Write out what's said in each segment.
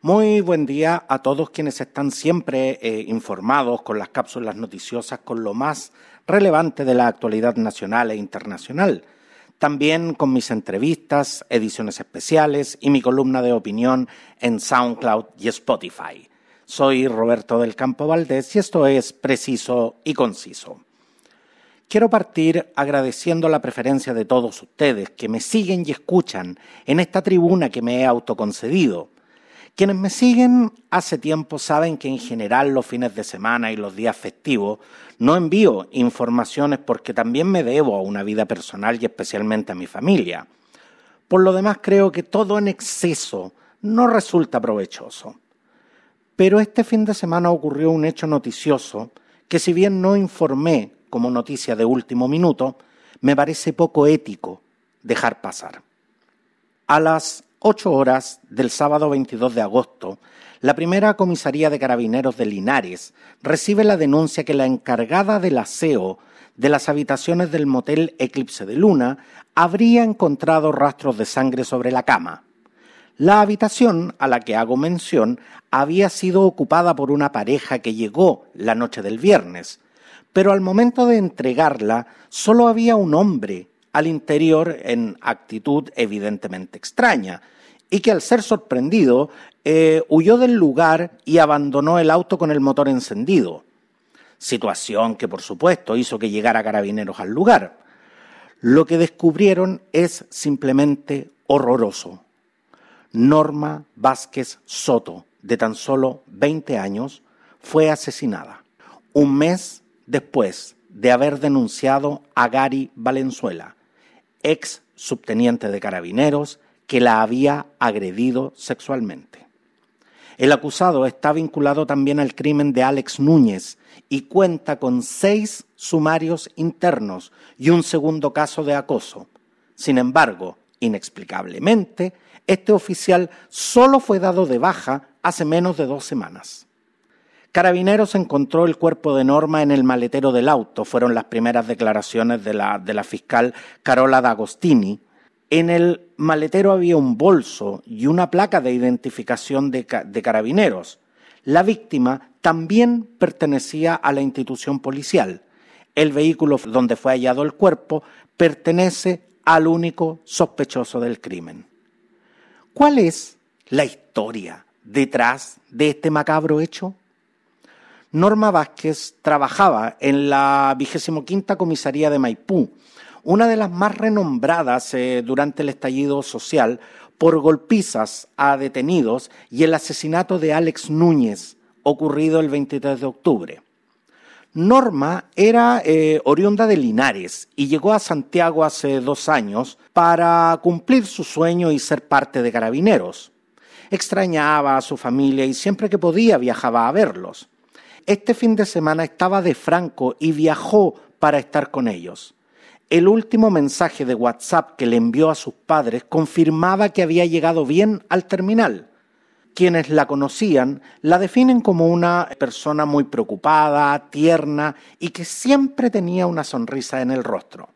Muy buen día a todos quienes están siempre eh, informados con las cápsulas noticiosas, con lo más relevante de la actualidad nacional e internacional. También con mis entrevistas, ediciones especiales y mi columna de opinión en SoundCloud y Spotify. Soy Roberto del Campo Valdés y esto es Preciso y Conciso. Quiero partir agradeciendo la preferencia de todos ustedes que me siguen y escuchan en esta tribuna que me he autoconcedido quienes me siguen hace tiempo saben que en general los fines de semana y los días festivos no envío informaciones porque también me debo a una vida personal y especialmente a mi familia. Por lo demás creo que todo en exceso no resulta provechoso. Pero este fin de semana ocurrió un hecho noticioso que si bien no informé como noticia de último minuto, me parece poco ético dejar pasar. A las ocho horas del sábado 22 de agosto, la primera comisaría de carabineros de Linares recibe la denuncia que la encargada del aseo de las habitaciones del motel Eclipse de Luna habría encontrado rastros de sangre sobre la cama. La habitación a la que hago mención había sido ocupada por una pareja que llegó la noche del viernes, pero al momento de entregarla solo había un hombre al interior en actitud evidentemente extraña, y que al ser sorprendido eh, huyó del lugar y abandonó el auto con el motor encendido. Situación que por supuesto hizo que llegara carabineros al lugar. Lo que descubrieron es simplemente horroroso. Norma Vázquez Soto, de tan solo 20 años, fue asesinada. Un mes después de haber denunciado a Gary Valenzuela, ex subteniente de carabineros, que la había agredido sexualmente. El acusado está vinculado también al crimen de Alex Núñez y cuenta con seis sumarios internos y un segundo caso de acoso. Sin embargo, inexplicablemente, este oficial solo fue dado de baja hace menos de dos semanas. Carabineros encontró el cuerpo de Norma en el maletero del auto, fueron las primeras declaraciones de la, de la fiscal Carola D'Agostini. En el maletero había un bolso y una placa de identificación de, de carabineros. La víctima también pertenecía a la institución policial. El vehículo donde fue hallado el cuerpo pertenece al único sospechoso del crimen. ¿Cuál es la historia detrás de este macabro hecho? Norma Vázquez trabajaba en la vigésimo comisaría de Maipú, una de las más renombradas eh, durante el estallido social por golpizas a detenidos y el asesinato de Alex Núñez, ocurrido el 23 de octubre. Norma era eh, oriunda de Linares y llegó a Santiago hace dos años para cumplir su sueño y ser parte de Carabineros. Extrañaba a su familia y siempre que podía viajaba a verlos. Este fin de semana estaba de Franco y viajó para estar con ellos. El último mensaje de WhatsApp que le envió a sus padres confirmaba que había llegado bien al terminal. Quienes la conocían la definen como una persona muy preocupada, tierna y que siempre tenía una sonrisa en el rostro.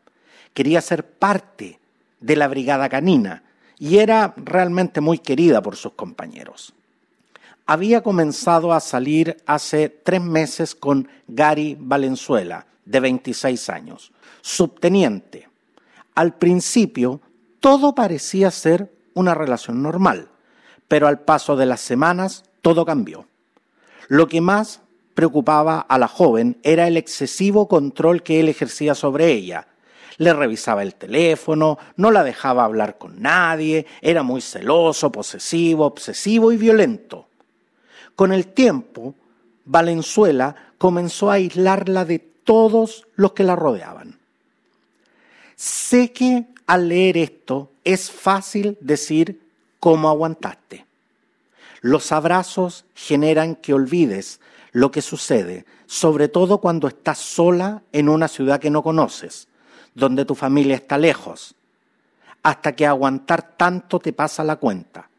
Quería ser parte de la brigada canina y era realmente muy querida por sus compañeros había comenzado a salir hace tres meses con Gary Valenzuela, de 26 años, subteniente. Al principio todo parecía ser una relación normal, pero al paso de las semanas todo cambió. Lo que más preocupaba a la joven era el excesivo control que él ejercía sobre ella. Le revisaba el teléfono, no la dejaba hablar con nadie, era muy celoso, posesivo, obsesivo y violento. Con el tiempo, Valenzuela comenzó a aislarla de todos los que la rodeaban. Sé que al leer esto es fácil decir cómo aguantaste. Los abrazos generan que olvides lo que sucede, sobre todo cuando estás sola en una ciudad que no conoces, donde tu familia está lejos, hasta que aguantar tanto te pasa la cuenta.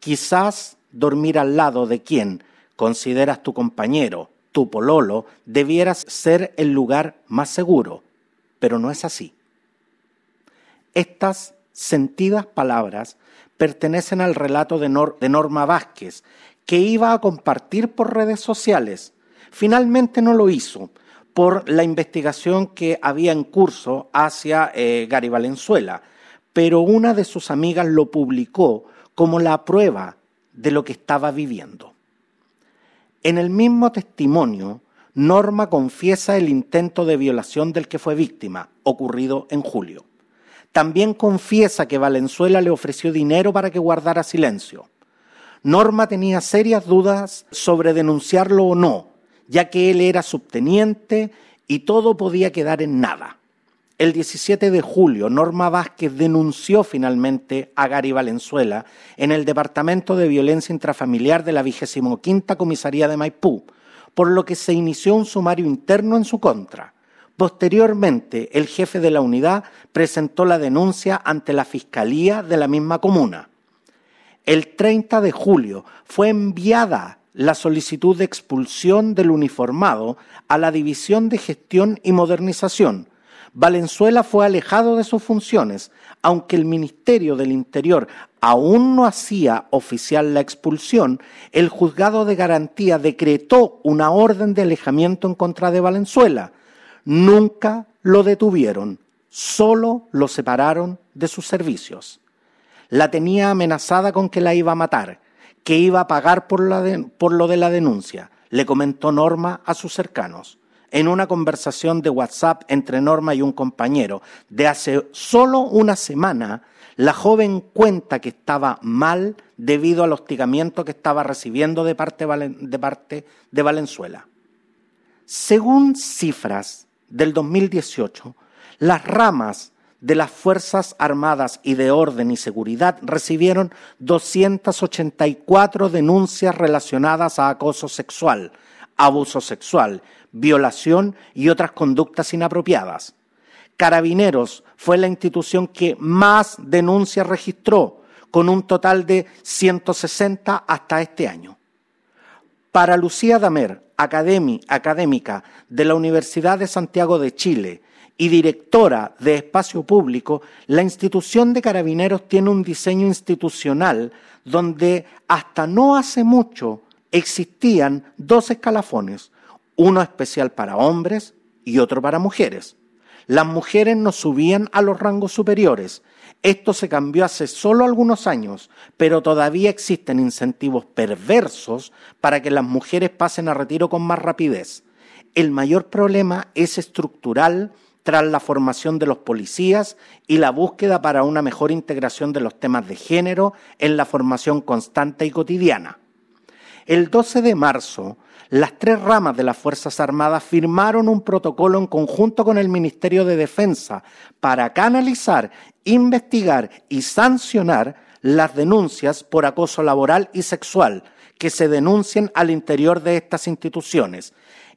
Quizás dormir al lado de quien consideras tu compañero, tu pololo, debieras ser el lugar más seguro, pero no es así. Estas sentidas palabras pertenecen al relato de, Norma Vázquez, que iba a compartir por redes sociales. Finalmente no lo hizo por la investigación que había en curso hacia eh, Gary Valenzuela, pero una de sus amigas lo publicó como la prueba de lo que estaba viviendo. En el mismo testimonio, Norma confiesa el intento de violación del que fue víctima, ocurrido en julio. También confiesa que Valenzuela le ofreció dinero para que guardara silencio. Norma tenía serias dudas sobre denunciarlo o no, ya que él era subteniente y todo podía quedar en nada. El 17 de julio, Norma Vázquez denunció finalmente a Gary Valenzuela en el Departamento de Violencia Intrafamiliar de la 25 Comisaría de Maipú, por lo que se inició un sumario interno en su contra. Posteriormente, el jefe de la unidad presentó la denuncia ante la Fiscalía de la misma comuna. El 30 de julio fue enviada la solicitud de expulsión del uniformado a la División de Gestión y Modernización. Valenzuela fue alejado de sus funciones, aunque el Ministerio del Interior aún no hacía oficial la expulsión, el juzgado de garantía decretó una orden de alejamiento en contra de Valenzuela. Nunca lo detuvieron, solo lo separaron de sus servicios. La tenía amenazada con que la iba a matar, que iba a pagar por, por lo de la denuncia, le comentó Norma a sus cercanos en una conversación de WhatsApp entre Norma y un compañero de hace solo una semana, la joven cuenta que estaba mal debido al hostigamiento que estaba recibiendo de parte de, Valenzuela. Según cifras del 2018, las ramas de las Fuerzas Armadas y de Orden y Seguridad recibieron 284 denuncias relacionadas a acoso sexual, abuso sexual, violación y otras conductas inapropiadas. Carabineros fue la institución que más denuncias registró, con un total de 160 hasta este año. Para Lucía Damer, académica de la Universidad de Santiago de Chile y directora de Espacio Público, la institución de Carabineros tiene un diseño institucional donde hasta no hace mucho existían dos escalafones, uno especial para hombres y otro para mujeres. Las mujeres no subían a los rangos superiores. Esto se cambió hace solo algunos años, pero todavía existen incentivos perversos para que las mujeres pasen a retiro con más rapidez. El mayor problema es estructural tras la formación de los policías y la búsqueda para una mejor integración de los temas de género en la formación constante y cotidiana. El 12 de marzo, las tres ramas de las Fuerzas Armadas firmaron un protocolo en conjunto con el Ministerio de Defensa para canalizar, investigar y sancionar las denuncias por acoso laboral y sexual que se denuncien al interior de estas instituciones.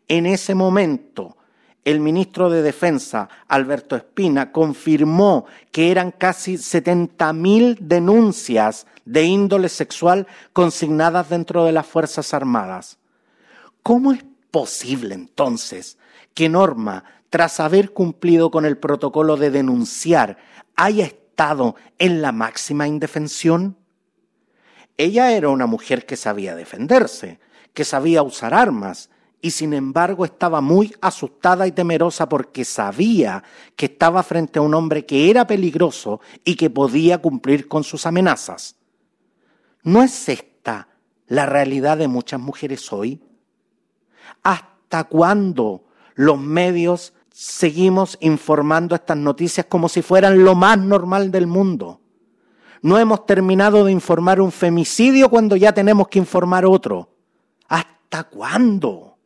En ese momento, el ministro de Defensa, Alberto Espina, confirmó que eran casi 70.000 denuncias de índole sexual consignadas dentro de las Fuerzas Armadas. ¿Cómo es posible entonces que Norma, tras haber cumplido con el protocolo de denunciar, haya estado en la máxima indefensión? Ella era una mujer que sabía defenderse, que sabía usar armas, y sin embargo estaba muy asustada y temerosa porque sabía que estaba frente a un hombre que era peligroso y que podía cumplir con sus amenazas. ¿No es esta la realidad de muchas mujeres hoy? ¿Hasta cuándo los medios seguimos informando estas noticias como si fueran lo más normal del mundo? No hemos terminado de informar un femicidio cuando ya tenemos que informar otro. ¿Hasta cuándo?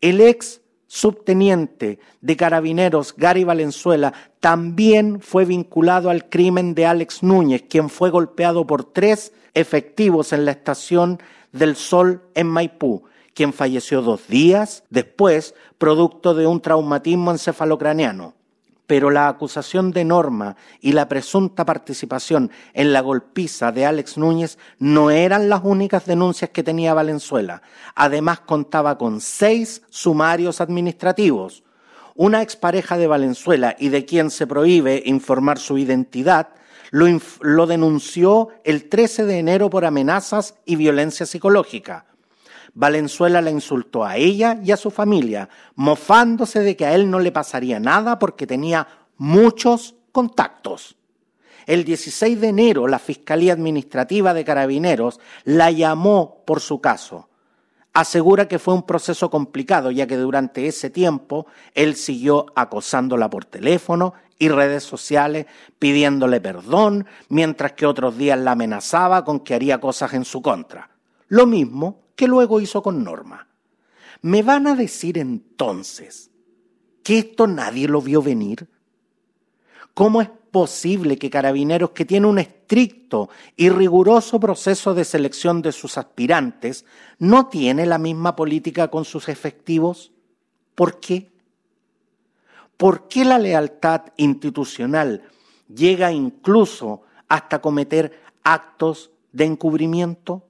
El ex subteniente de carabineros Gary Valenzuela también fue vinculado al crimen de Alex Núñez, quien fue golpeado por tres efectivos en la estación del Sol en Maipú quien falleció dos días después, producto de un traumatismo encefalocraneano. Pero la acusación de Norma y la presunta participación en la golpiza de Alex Núñez no eran las únicas denuncias que tenía Valenzuela. Además contaba con seis sumarios administrativos, una expareja de Valenzuela y de quien se prohíbe informar su identidad, lo, lo, denunció el 13 de enero por amenazas y violencia psicológica. Valenzuela la insultó a ella y a su familia, mofándose de que a él no le pasaría nada porque tenía muchos contactos. El 16 de enero la Fiscalía Administrativa de Carabineros la llamó por su caso. Asegura que fue un proceso complicado, ya que durante ese tiempo él siguió acosándola por teléfono y redes sociales, pidiéndole perdón, mientras que otros días la amenazaba con que haría cosas en su contra. Lo mismo que luego hizo con Norma. ¿Me van a decir entonces que esto nadie lo vio venir? ¿Cómo es posible que Carabineros, que tiene un estricto y riguroso proceso de selección de sus aspirantes, no tiene la misma política con sus efectivos? ¿Por qué? ¿Por qué la lealtad institucional llega incluso hasta cometer actos de encubrimiento?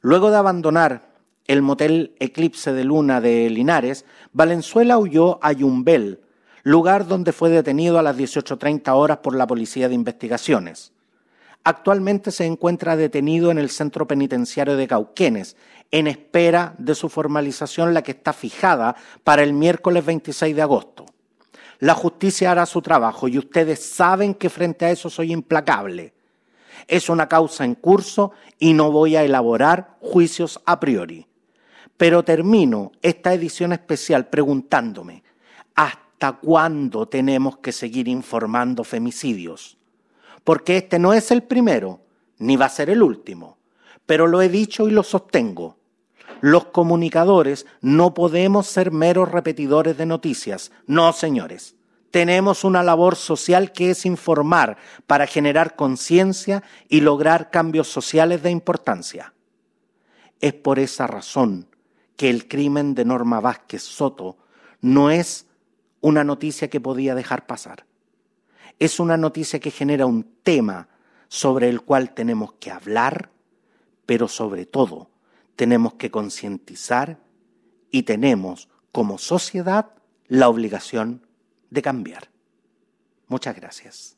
Luego de abandonar el motel Eclipse de Luna de Linares, Valenzuela huyó a Yumbel, lugar donde fue detenido a las 18.30 horas por la Policía de Investigaciones. Actualmente se encuentra detenido en el centro penitenciario de Cauquenes, en espera de su formalización, la que está fijada para el miércoles 26 de agosto. La justicia hará su trabajo y ustedes saben que frente a eso soy implacable. Es una causa en curso y no voy a elaborar juicios a priori. Pero termino esta edición especial preguntándome, ¿hasta cuándo tenemos que seguir informando femicidios? Porque este no es el primero, ni va a ser el último. Pero lo he dicho y lo sostengo. Los comunicadores no podemos ser meros repetidores de noticias. No, señores tenemos una labor social que es informar para generar conciencia y lograr cambios sociales de importancia. Es por esa razón que el crimen de Norma Vázquez Soto no es una noticia que podía dejar pasar. Es una noticia que genera un tema sobre el cual tenemos que hablar, pero sobre todo tenemos que concientizar y tenemos como sociedad la obligación de cambiar. Muchas gracias.